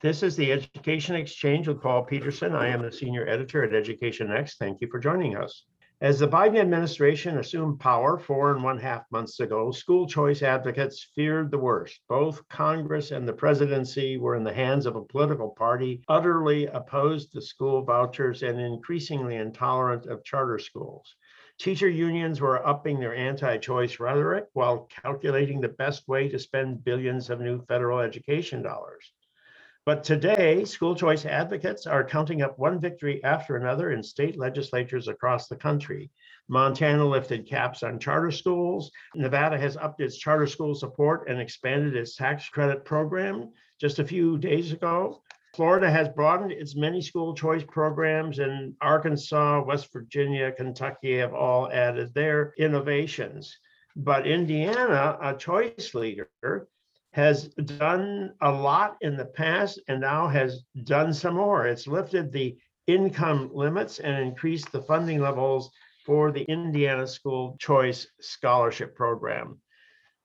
This is the Education Exchange with Paul Peterson. I am the senior editor at Education Next. Thank you for joining us. As the Biden administration assumed power four and one half months ago, school choice advocates feared the worst. Both Congress and the presidency were in the hands of a political party utterly opposed to school vouchers and increasingly intolerant of charter schools. Teacher unions were upping their anti-choice rhetoric while calculating the best way to spend billions of new federal education dollars. But today, school choice advocates are counting up one victory after another in state legislatures across the country. Montana lifted caps on charter schools. Nevada has upped its charter school support and expanded its tax credit program just a few days ago. Florida has broadened its many school choice programs, and Arkansas, West Virginia, Kentucky have all added their innovations. But Indiana, a choice leader, has done a lot in the past and now has done some more. It's lifted the income limits and increased the funding levels for the Indiana School Choice Scholarship Program.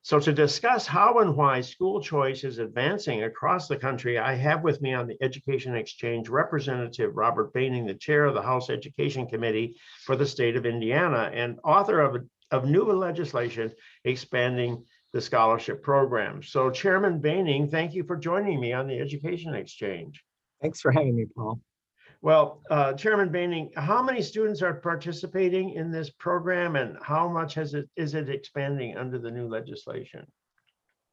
So to discuss how and why school choice is advancing across the country, I have with me on the Education Exchange Representative Robert Behning, the chair of the House Education Committee for the state of Indiana and author of, of new legislation expanding the scholarship program. So Chairman Behning, thank you for joining me on the Education Exchange. Thanks for having me, Paul. Well, uh, Chairman Behning, how many students are participating in this program and how much has it is it expanding under the new legislation?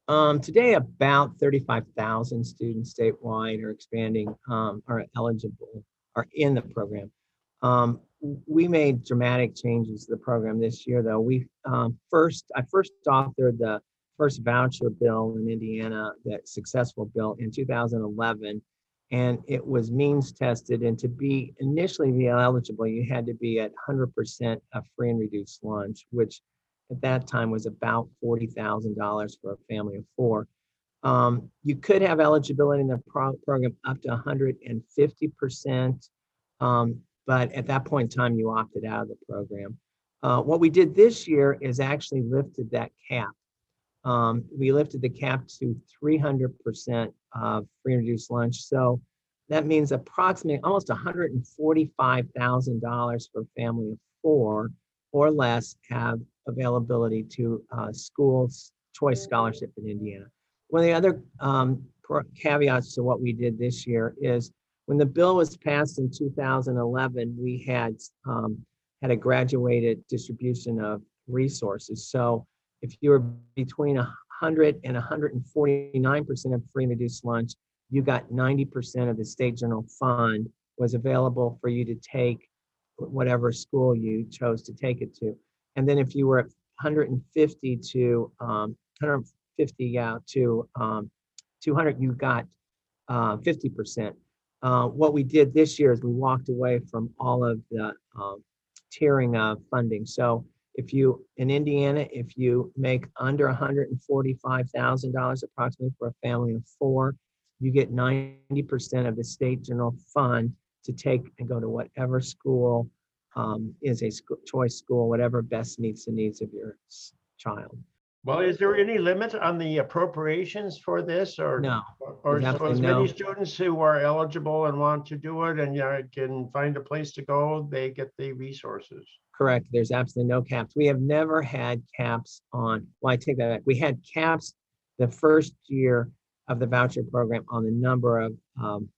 Um, today, about 35,000 students statewide are expanding, um, are eligible, are in the program. Um, we made dramatic changes to the program this year, though. We um, first, I first authored the first voucher bill in Indiana, that successful bill in 2011. And it was means tested. And to be initially be eligible, you had to be at 100% of free and reduced lunch, which at that time was about $40,000 for a family of four. Um, you could have eligibility in the pro program up to 150%, um, but at that point in time, you opted out of the program. Uh, what we did this year is actually lifted that cap um, we lifted the cap to 300% of free and reduced lunch. So that means approximately almost $145,000 for a family of four or less have availability to uh, schools choice scholarship in Indiana. One of the other um, caveats to what we did this year is when the bill was passed in 2011, we had um, had a graduated distribution of resources. So if you were between 100 and 149% of free and reduced lunch, you got 90% of the state general fund was available for you to take whatever school you chose to take it to. And then if you were at 150 to um, 150 yeah, to um, 200, you got uh, 50%. Uh, what we did this year is we walked away from all of the um, tiering of funding. So if you, in Indiana, if you make under $145,000 approximately for a family of four, you get 90% of the state general fund to take and go to whatever school um, is a school, choice school, whatever best meets the needs of your child. Well, is there any limit on the appropriations for this or? No. Or so as absolutely many students who are eligible and want to do it and you know, can find a place to go, they get the resources? Correct. There's absolutely no caps. We have never had caps on, well, I take that back. We had caps the first year of the voucher program on the number of um,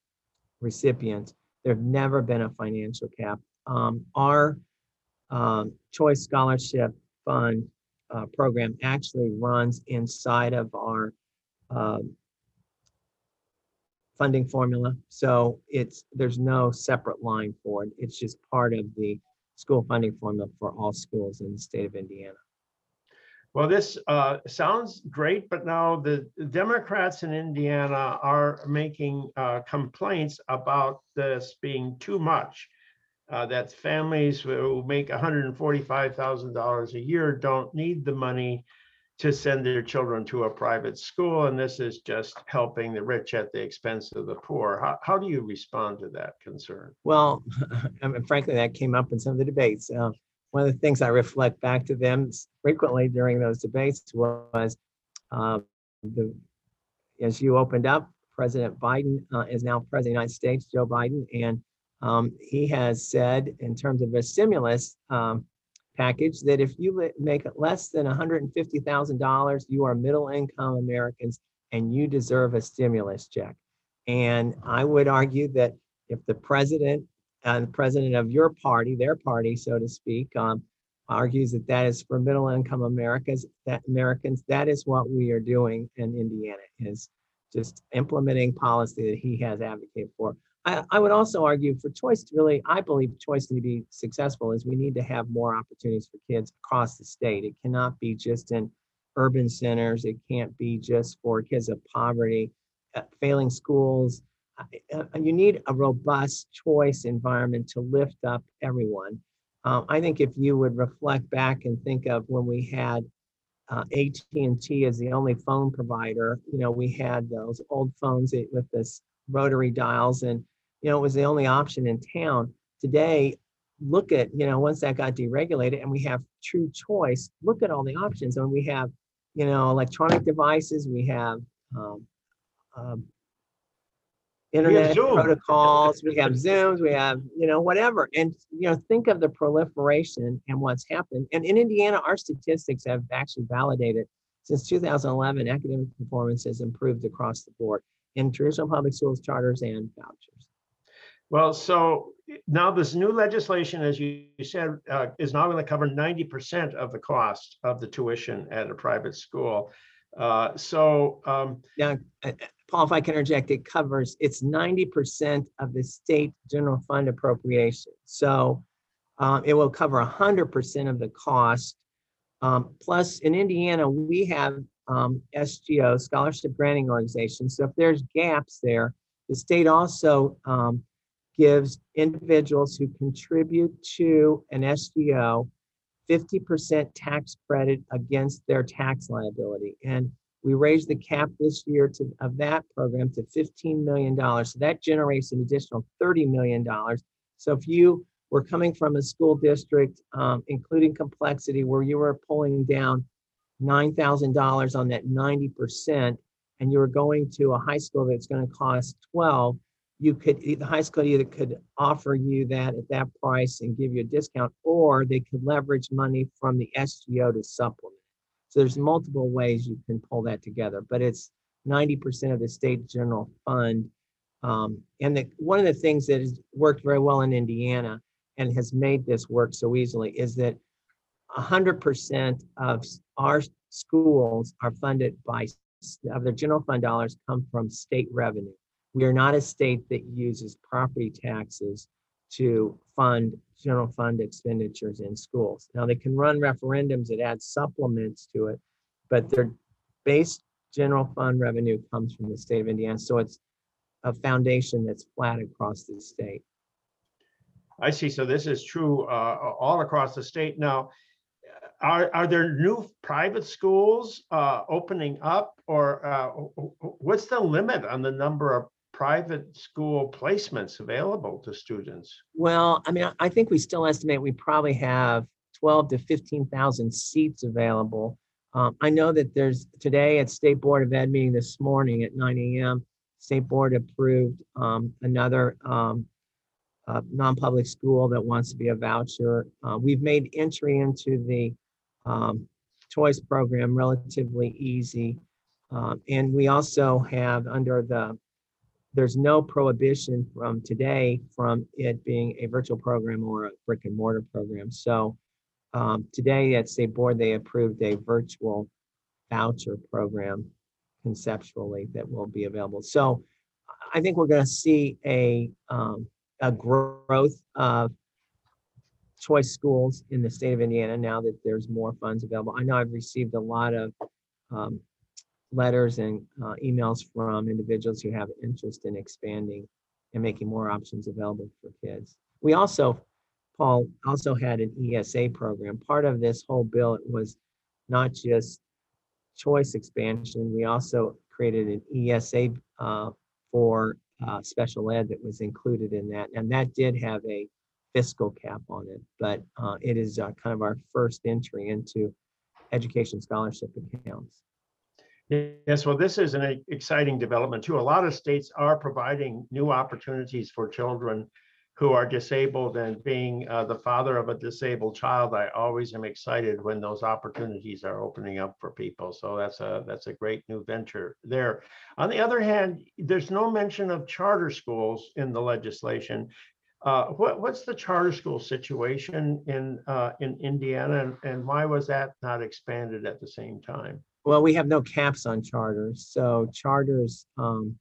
recipients. There've never been a financial cap. Um, our um, choice scholarship fund uh, program actually runs inside of our um, funding formula. So it's there's no separate line for it. It's just part of the school funding formula for all schools in the state of Indiana. Well, this uh, sounds great, but now the Democrats in Indiana are making uh, complaints about this being too much. Uh, that families who make $145,000 a year don't need the money to send their children to a private school, and this is just helping the rich at the expense of the poor. How, how do you respond to that concern? Well, I mean, frankly, that came up in some of the debates. Uh, one of the things I reflect back to them frequently during those debates was uh, the as you opened up President Biden uh, is now President of the United States, Joe Biden, and um, he has said in terms of a stimulus um, package that if you make less than $150,000, you are middle income Americans and you deserve a stimulus check. And I would argue that if the president and the president of your party, their party, so to speak, um, argues that that is for middle income Americans, that Americans, that is what we are doing in Indiana is just implementing policy that he has advocated for. I, I would also argue for choice to really, I believe choice to be successful is we need to have more opportunities for kids across the state. It cannot be just in urban centers. It can't be just for kids of poverty, uh, failing schools. Uh, you need a robust choice environment to lift up everyone. Uh, I think if you would reflect back and think of when we had uh, AT&T as the only phone provider, you know, we had those old phones with this rotary dials and, you know, it was the only option in town. Today, look at, you know, once that got deregulated and we have true choice, look at all the options and we have, you know, electronic devices, we have um, um, internet Zoom. protocols, we have Zooms, we have, you know, whatever. And, you know, think of the proliferation and what's happened. And in Indiana, our statistics have actually validated since 2011, academic performance has improved across the board in traditional public schools, charters, and vouchers. Well, so now this new legislation, as you said, uh, is now going to cover ninety percent of the cost of the tuition at a private school. Uh, So um, Now, uh, uh, Paul, if I can interject, it covers, it's 90% of the state general fund appropriation. So um, it will cover 100% of the cost. Um, Plus, in Indiana, we have um, SGO, Scholarship Granting Organization. So if there's gaps there, the state also um, gives individuals who contribute to an SGO 50% tax credit against their tax liability. And we raised the cap this year to, of that program to $15 million. So that generates an additional $30 million. So if you were coming from a school district, um, including complexity, where you were pulling down $9,000 on that 90%, and you were going to a high school that's going to cost 12, you could, the high school either could offer you that at that price and give you a discount, or they could leverage money from the SGO to supplement. So there's multiple ways you can pull that together, but it's ninety percent of the state general fund. Um, and the, one of the things that has worked very well in Indiana and has made this work so easily is that hundred percent of our schools are funded by, of their general fund dollars come from state revenue. We are not a state that uses property taxes to fund general fund expenditures in schools. Now, they can run referendums that add supplements to it, but their base general fund revenue comes from the state of Indiana. So it's a foundation that's flat across the state. I see. So this is true uh, all across the state. Now, are, are there new private schools uh, opening up or uh, what's the limit on the number of private school placements available to students? Well, I mean, I- think we still estimate we probably have twelve to fifteen thousand seats available. Um, I know that there's, today at State Board of Ed meeting this morning at nine AM, State Board approved, um, another, um, uh, non-public school that wants to be a voucher. Uh, we've made entry into the, um, choice program relatively easy. Um, and we also have under the there's no prohibition from today from it being a virtual program or a brick and mortar program. So um, today at state board, they approved a virtual voucher program conceptually that will be available. So I think we're going to see a, um, a growth of choice schools in the state of Indiana now that there's more funds available. I know I've received a lot of um, letters and uh, emails from individuals who have interest in expanding and making more options available for kids. We also, Paul, also had an ESA program. Part of this whole bill was not just choice expansion, we also created an ESA uh, for uh, special ed that was included in that. And that did have a fiscal cap on it, but uh, it is uh, kind of our first entry into education scholarship accounts. Yes, well, this is an exciting development too. A lot of states are providing new opportunities for children who are disabled and being uh, the father of a disabled child, I always am excited when those opportunities are opening up for people. So that's a, that's a great new venture there. On the other hand, there's no mention of charter schools in the legislation. Uh, What, what's the charter school situation in, uh, in Indiana and- and why was that not expanded at the same time? Well, we have no caps on charters, so charters, um,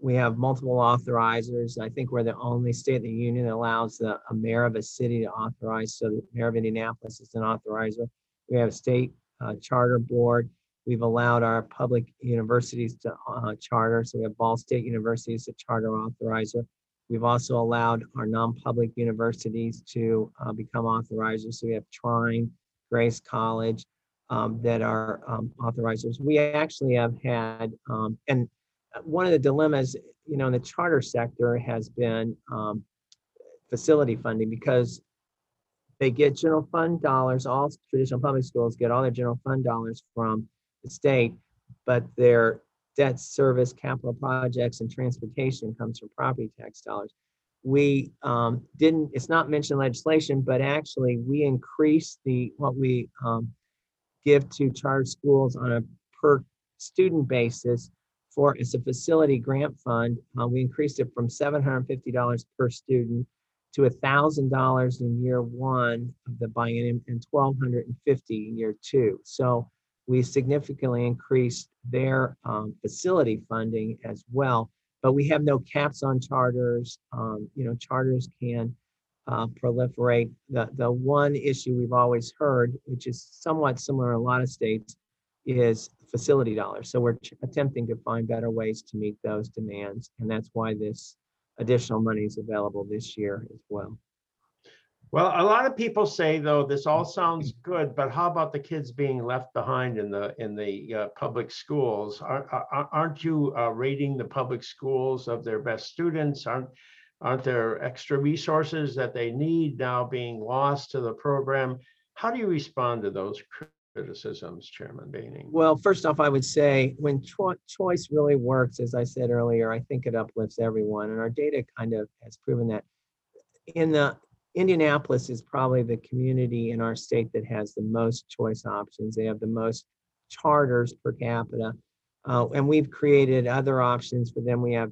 we have multiple authorizers. I think we're the only state in the union that allows the, a mayor of a city to authorize, so the mayor of Indianapolis is an authorizer. We have a state, uh, charter board. We've allowed our public universities to, uh, charter, so we have Ball State University as a charter authorizer. We've also allowed our non-public universities to, uh, become authorizers, so we have Trine, Grace College, um, that are um, authorizers. We actually have had, um, and uh, one of the dilemmas, you know, in the charter sector has been um, facility funding because they get general fund dollars, all traditional public schools get all their general fund dollars from the state, but their debt service, capital projects, and transportation comes from property tax dollars. We um, didn't, it's not mentioned legislation, but actually we increased the, what we um, give to charter schools on a per student basis for, it's a facility grant fund. Uh, we increased it from seven hundred and fifty dollars per student to thousand dollars in year one of the biennium and twelve hundred and fifty in year two. So we significantly increased their um, facility funding as well. But we have no caps on charters. Um, you know, charters can uh, proliferate. The, the one issue we've always heard, which is somewhat similar in a lot of states, is facility dollars. So we're attempting to find better ways to meet those demands. And that's why this additional money is available this year as well. Well, a lot of people say though, this all sounds good, but how about the kids being left behind in the, in the uh, public schools? Are- are- Aren't you uh, rating the public schools of their best students? Aren't, aren't there extra resources that they need now being lost to the program? How do you respond to those criticisms, Chairman Behning? Well, first off, I would say when choi- choice really works, as I said earlier, I think it uplifts everyone. And our data kind of has proven that. In the Indianapolis is probably the community in our state that has the most choice options. They have the most charters per capita. Uh, and we've created other options for them. We have,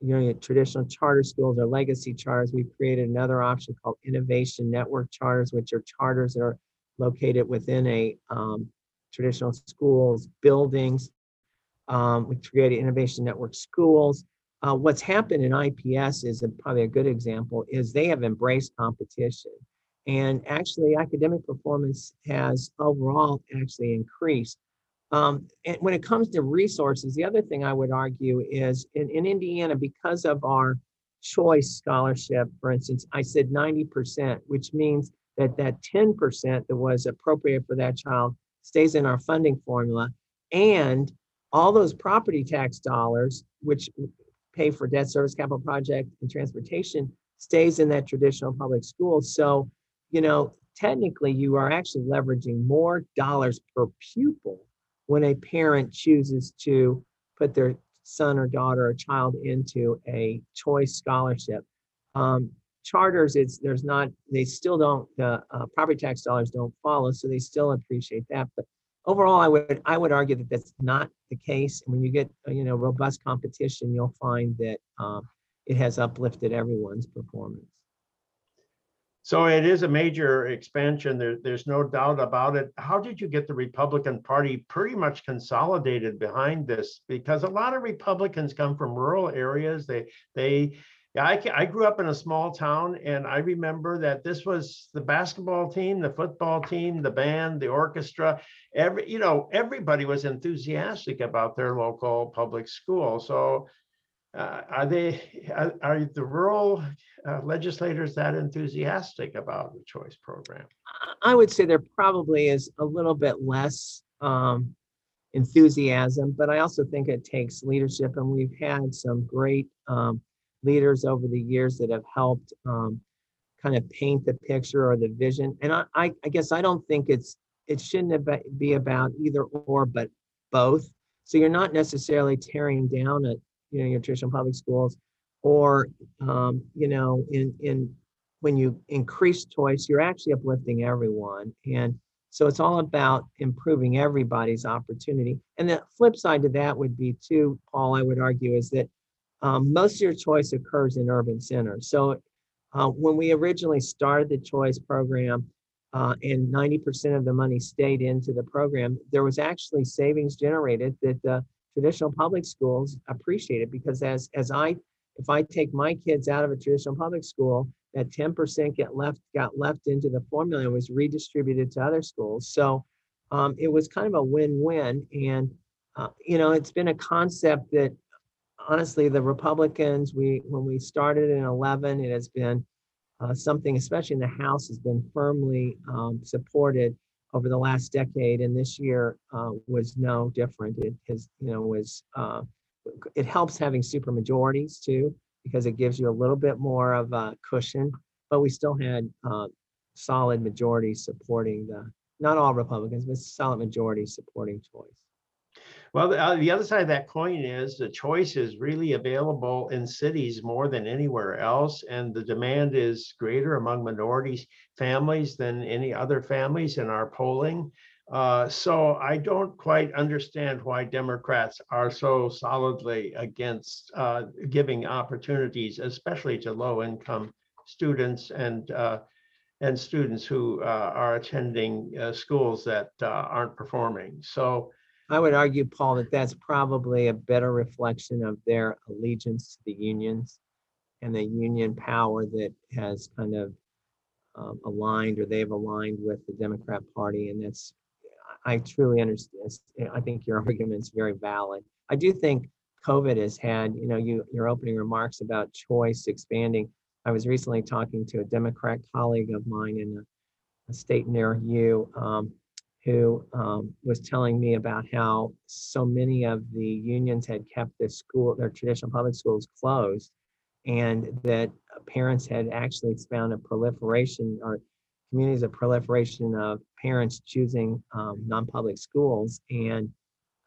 you know, traditional charter schools or legacy charters. We've created another option called Innovation Network Charters, which are charters that are located within a um, traditional schools, buildings. Um, we created Innovation Network Schools. Uh, what's happened in IPS is a- probably a good example, is they have embraced competition. And actually, academic performance has overall actually increased. Um, and when it comes to resources, the other thing I would argue is in, in Indiana, because of our choice scholarship, for instance, I said 90%, which means that that 10% that was appropriate for that child stays in our funding formula. And all those property tax dollars, which pay for debt service, capital project, and transportation, stays in that traditional public school. So, you know, technically, you are actually leveraging more dollars per pupil when a parent chooses to put their son or daughter or child into a choice scholarship. Um, charters, it's there's not they still don't the uh, property tax dollars don't follow, so they still appreciate that. But overall, I would I would argue that that's not the case. And when you get you know robust competition, you'll find that um, it has uplifted everyone's performance. So it is a major expansion. There, there's no doubt about it. How did you get the Republican Party pretty much consolidated behind this? Because a lot of Republicans come from rural areas. They, they, yeah, I, I grew up in a small town and I remember that this was the basketball team, the football team, the band, the orchestra. Every, you know, everybody was enthusiastic about their local public school. So uh, are they, are, are the rural uh, legislators that enthusiastic about the choice program? I would say there probably is a little bit less um, enthusiasm, but I also think it takes leadership, and we've had some great um, leaders over the years that have helped um, kind of paint the picture or the vision. And I, I, I guess I don't think it's it shouldn't be- about either or, but both. So you're not necessarily tearing down at, you know, your traditional public schools or, um, you know, in, in, when you increase choice, you're actually uplifting everyone. And so it's all about improving everybody's opportunity. And the flip side to that would be too, Paul, I would argue, is that um, most of your choice occurs in urban centers. So uh, when we originally started the choice program uh, and 90% of the money stayed into the program, there was actually savings generated that the traditional public schools appreciate it because as, as I, if I take my kids out of a traditional public school, that 10% get left, got left into the formula and was redistributed to other schools. So um, it was kind of a win-win. And, uh, you know, it's been a concept that honestly, the Republicans, we, when we started in 11, it has been uh, something, especially in the House, has been firmly um, supported over the last decade. And this year uh, was no different. It has, you know, was, uh, it helps having super majorities too, because it gives you a little bit more of a cushion, but we still had uh, solid majorities supporting the, not all Republicans, but solid majorities supporting choice. Well, the, uh, the other side of that coin is the choice is really available in cities more than anywhere else. And the demand is greater among minorities families than any other families in our polling. Uh, so I don't quite understand why Democrats are so solidly against uh, giving opportunities, especially to low income students and uh, and students who uh, are attending uh, schools that uh, aren't performing. So I would argue, Paul, that that's probably a better reflection of their allegiance to the unions and the union power that has kind of um, aligned or they've aligned with the Democrat Party. And that's, I truly understand. I think your argument's very valid. I do think COVID has had, you know, you, your opening remarks about choice expanding. I was recently talking to a Democrat colleague of mine in a, a state near you. Um, who um, was telling me about how so many of the unions had kept their school, their traditional public schools closed, and that parents had actually found a proliferation or communities of proliferation of parents choosing um, non-public schools, and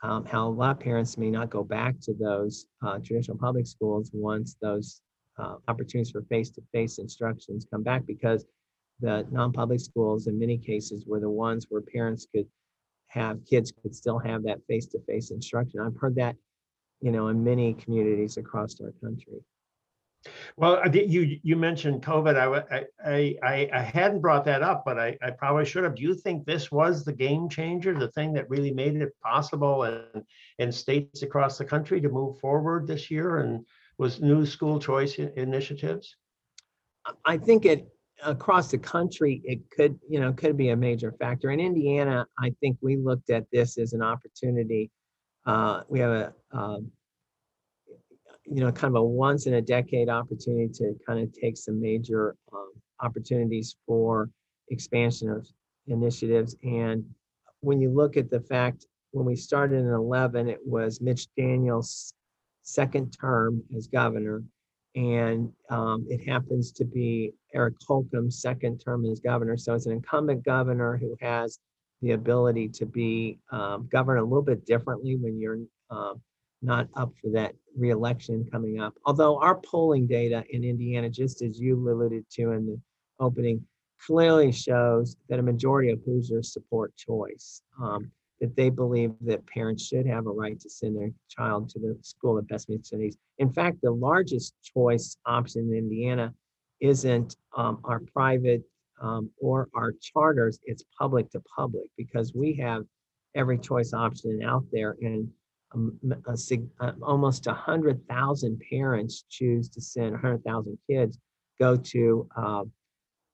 um, how a lot of parents may not go back to those uh, traditional public schools once those uh, opportunities for face-to-face instructions come back because the non-public schools in many cases were the ones where parents could have kids could still have that face-to-face instruction. I've heard that, you know, in many communities across our country. Well, you you mentioned COVID. I I I, I hadn't brought that up, but I, I probably should have. Do you think this was the game changer, the thing that really made it possible and in states across the country to move forward this year and was new school choice initiatives? I think it across the country, it could, you know, could be a major factor. In Indiana, I think we looked at this as an opportunity. Uh, we have a, um, you know, kind of a once in a decade opportunity to kind of take some major um, opportunities for expansion of initiatives. And when you look at the fact, when we started in 11, it was Mitch Daniels' second term as governor and um, it happens to be Eric Holcomb's second term as governor. So it's an incumbent governor who has the ability to be um, governed a little bit differently when you're um, not up for that reelection coming up. Although our polling data in Indiana, just as you alluded to in the opening, clearly shows that a majority of Hoosiers support choice. Um, that they believe that parents should have a right to send their child to the school that best meets their needs. In fact, the largest choice option in Indiana isn't um, our private um, or our charters, it's public to public because we have every choice option out there and um, a, a, almost 100,000 parents choose to send 100,000 kids go to uh,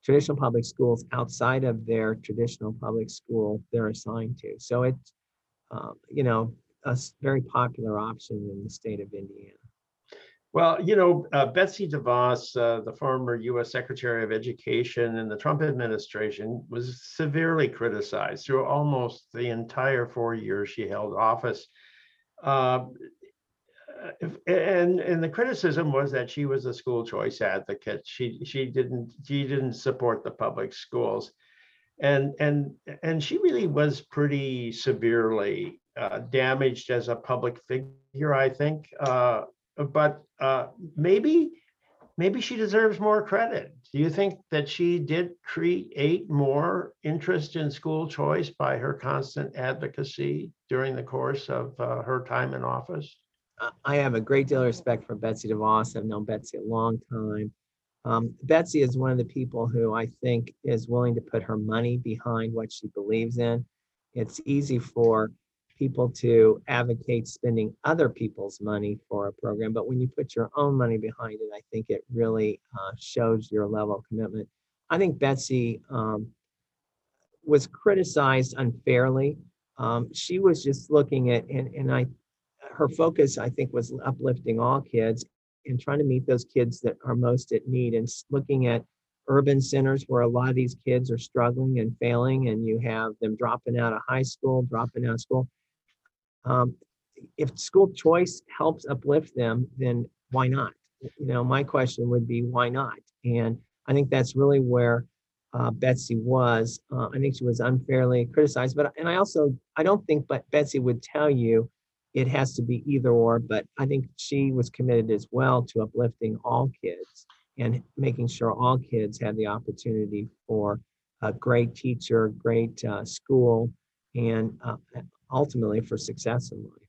traditional public schools outside of their traditional public school they're assigned to. So it's, um, you know, a very popular option in the state of Indiana. Well, you know, uh, Betsy DeVos, uh, the former U.S. Secretary of Education in the Trump administration, was severely criticized through almost the entire four years she held office. Uh, and and the criticism was that she was a school choice advocate. She she didn't she didn't support the public schools, and and and she really was pretty severely uh, damaged as a public figure, I think. But uh, maybe, maybe she deserves more credit. Do you think that she did create more interest in school choice by her constant advocacy during the course of uh, her time in office? I- I have a great deal of respect for Betsy DeVos. I've known Betsy a long time. Um, Betsy is one of the people who I think is willing to put her money behind what she believes in. It's easy for people to advocate spending other people's money for a program, but when you put your own money behind it, I think it really uh, shows your level of commitment. I think Betsy um, was criticized unfairly. Um, she was just looking at, and, and I her focus, I think, was uplifting all kids and trying to meet those kids that are most at need and looking at urban centers where a lot of these kids are struggling and failing, and you have them dropping out of high school, dropping out of school. Um, if school choice helps uplift them, then why not? You know, my question would be, why not? And I think that's really where uh, Betsy was. Uh, I think she was unfairly criticized, but and I also I don't think, but Betsy would tell you it has to be either or, but I think she was committed as well to uplifting all kids and making sure all kids had the opportunity for a great teacher, great uh, school, and uh, ultimately for success in life.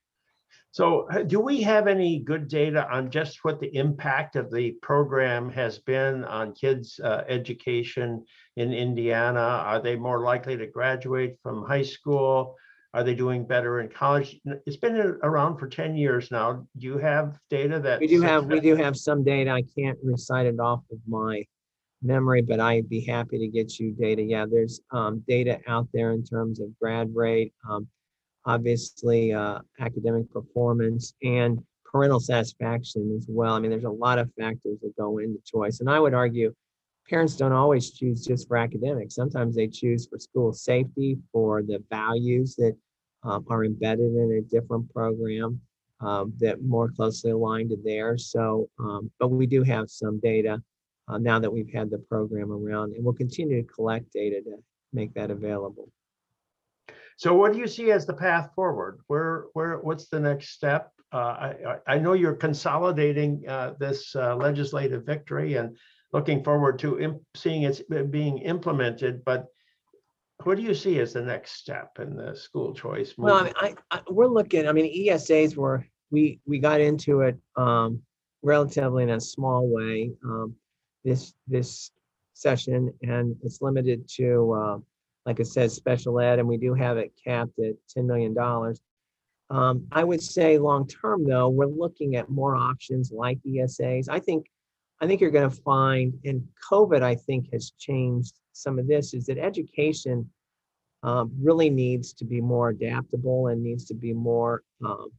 So uh, do we have any good data on just what the impact of the program has been on kids' uh, education in Indiana? Are they more likely to graduate from high school? Are they doing better in college? It's been around for 10 years now. Do you have data that? We do have, we do have some data. I can't recite it off of my memory, but I'd be happy to get you data. Yeah, there's um, data out there in terms of grad rate, um, obviously uh, academic performance and parental satisfaction as well. I mean, there's a lot of factors that go into choice. And I would argue parents don't always choose just for academics. Sometimes they choose for school safety, for the values that um, are embedded in a different program um, that more closely aligned to theirs. So, um, but we do have some data uh, now that we've had the program around, and we'll continue to collect data to make that available. So what do you see as the path forward? Where, where, what's the next step? Uh, I, I know you're consolidating uh, this uh, legislative victory and looking forward to seeing it being implemented, but what do you see as the next step in the school choice? Well, I mean, I, I, we're looking, I mean, ESAs were, we, we got into it, um, relatively in a small way, um, this, this session, and it's limited to, uh, like it says, special ed, and we do have it capped at ten million dollars. Um, I would say, long-term, though, we're looking at more options like ESAs. I think, I think you're gonna find, and COVID, I think, has changed some of this, is that education um, really needs to be more adaptable and needs to be more um,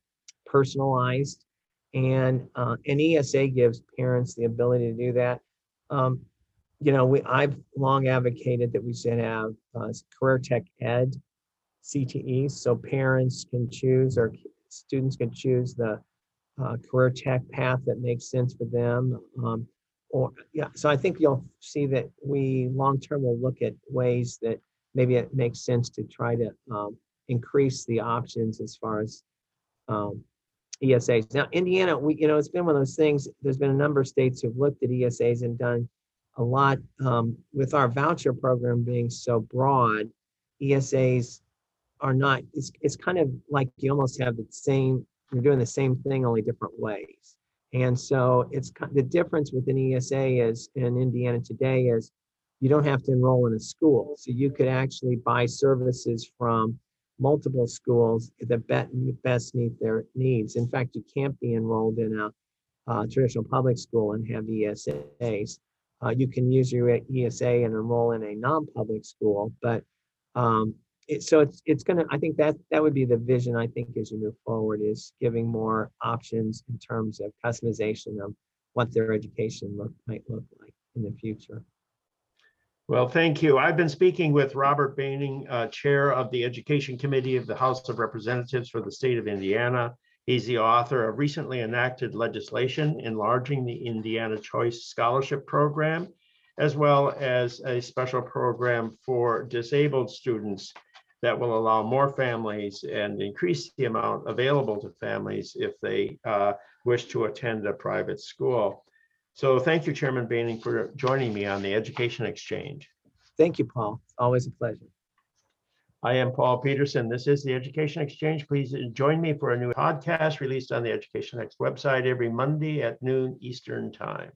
personalized. And uh, an ESA gives parents the ability to do that. You know, we I've long advocated that we should have uh, career tech ed CTE, so parents can choose or students can choose the uh, career tech path that makes sense for them. Um, or yeah, so I think you'll see that we long term will look at ways that maybe it makes sense to try to um, increase the options as far as um, ESAs. Now, Indiana, we, you know, it's been one of those things, there's been a number of states who've looked at ESAs and done a lot um, with our voucher program being so broad, ESAs are not, it's, it's kind of like you almost have the same, you're doing the same thing, only different ways. And so it's the difference with an ESA is in Indiana today is you don't have to enroll in a school. So you could actually buy services from multiple schools that best meet their needs. In fact, you can't be enrolled in a uh, traditional public school and have ESAs. Uh, you can use your ESA and enroll in a non-public school, but um, it, so it's it's gonna. I think that that would be the vision. I think as you move forward is giving more options in terms of customization of what their education look might look like in the future. Well, thank you. I've been speaking with Robert Behning, uh, Chair of the Education Committee of the House of Representatives for the state of Indiana. He's the author of recently enacted legislation enlarging the Indiana Choice Scholarship Program, as well as a special program for disabled students. that will allow more families and increase the amount available to families if they uh, wish to attend a private school. So thank you, Chairman Behning, for joining me on the Education Exchange. Thank you, Paul. Always a pleasure. I am Paul Peterson. This is the Education Exchange. Please join me for a new podcast released on the Education Next website every Monday at noon Eastern Time.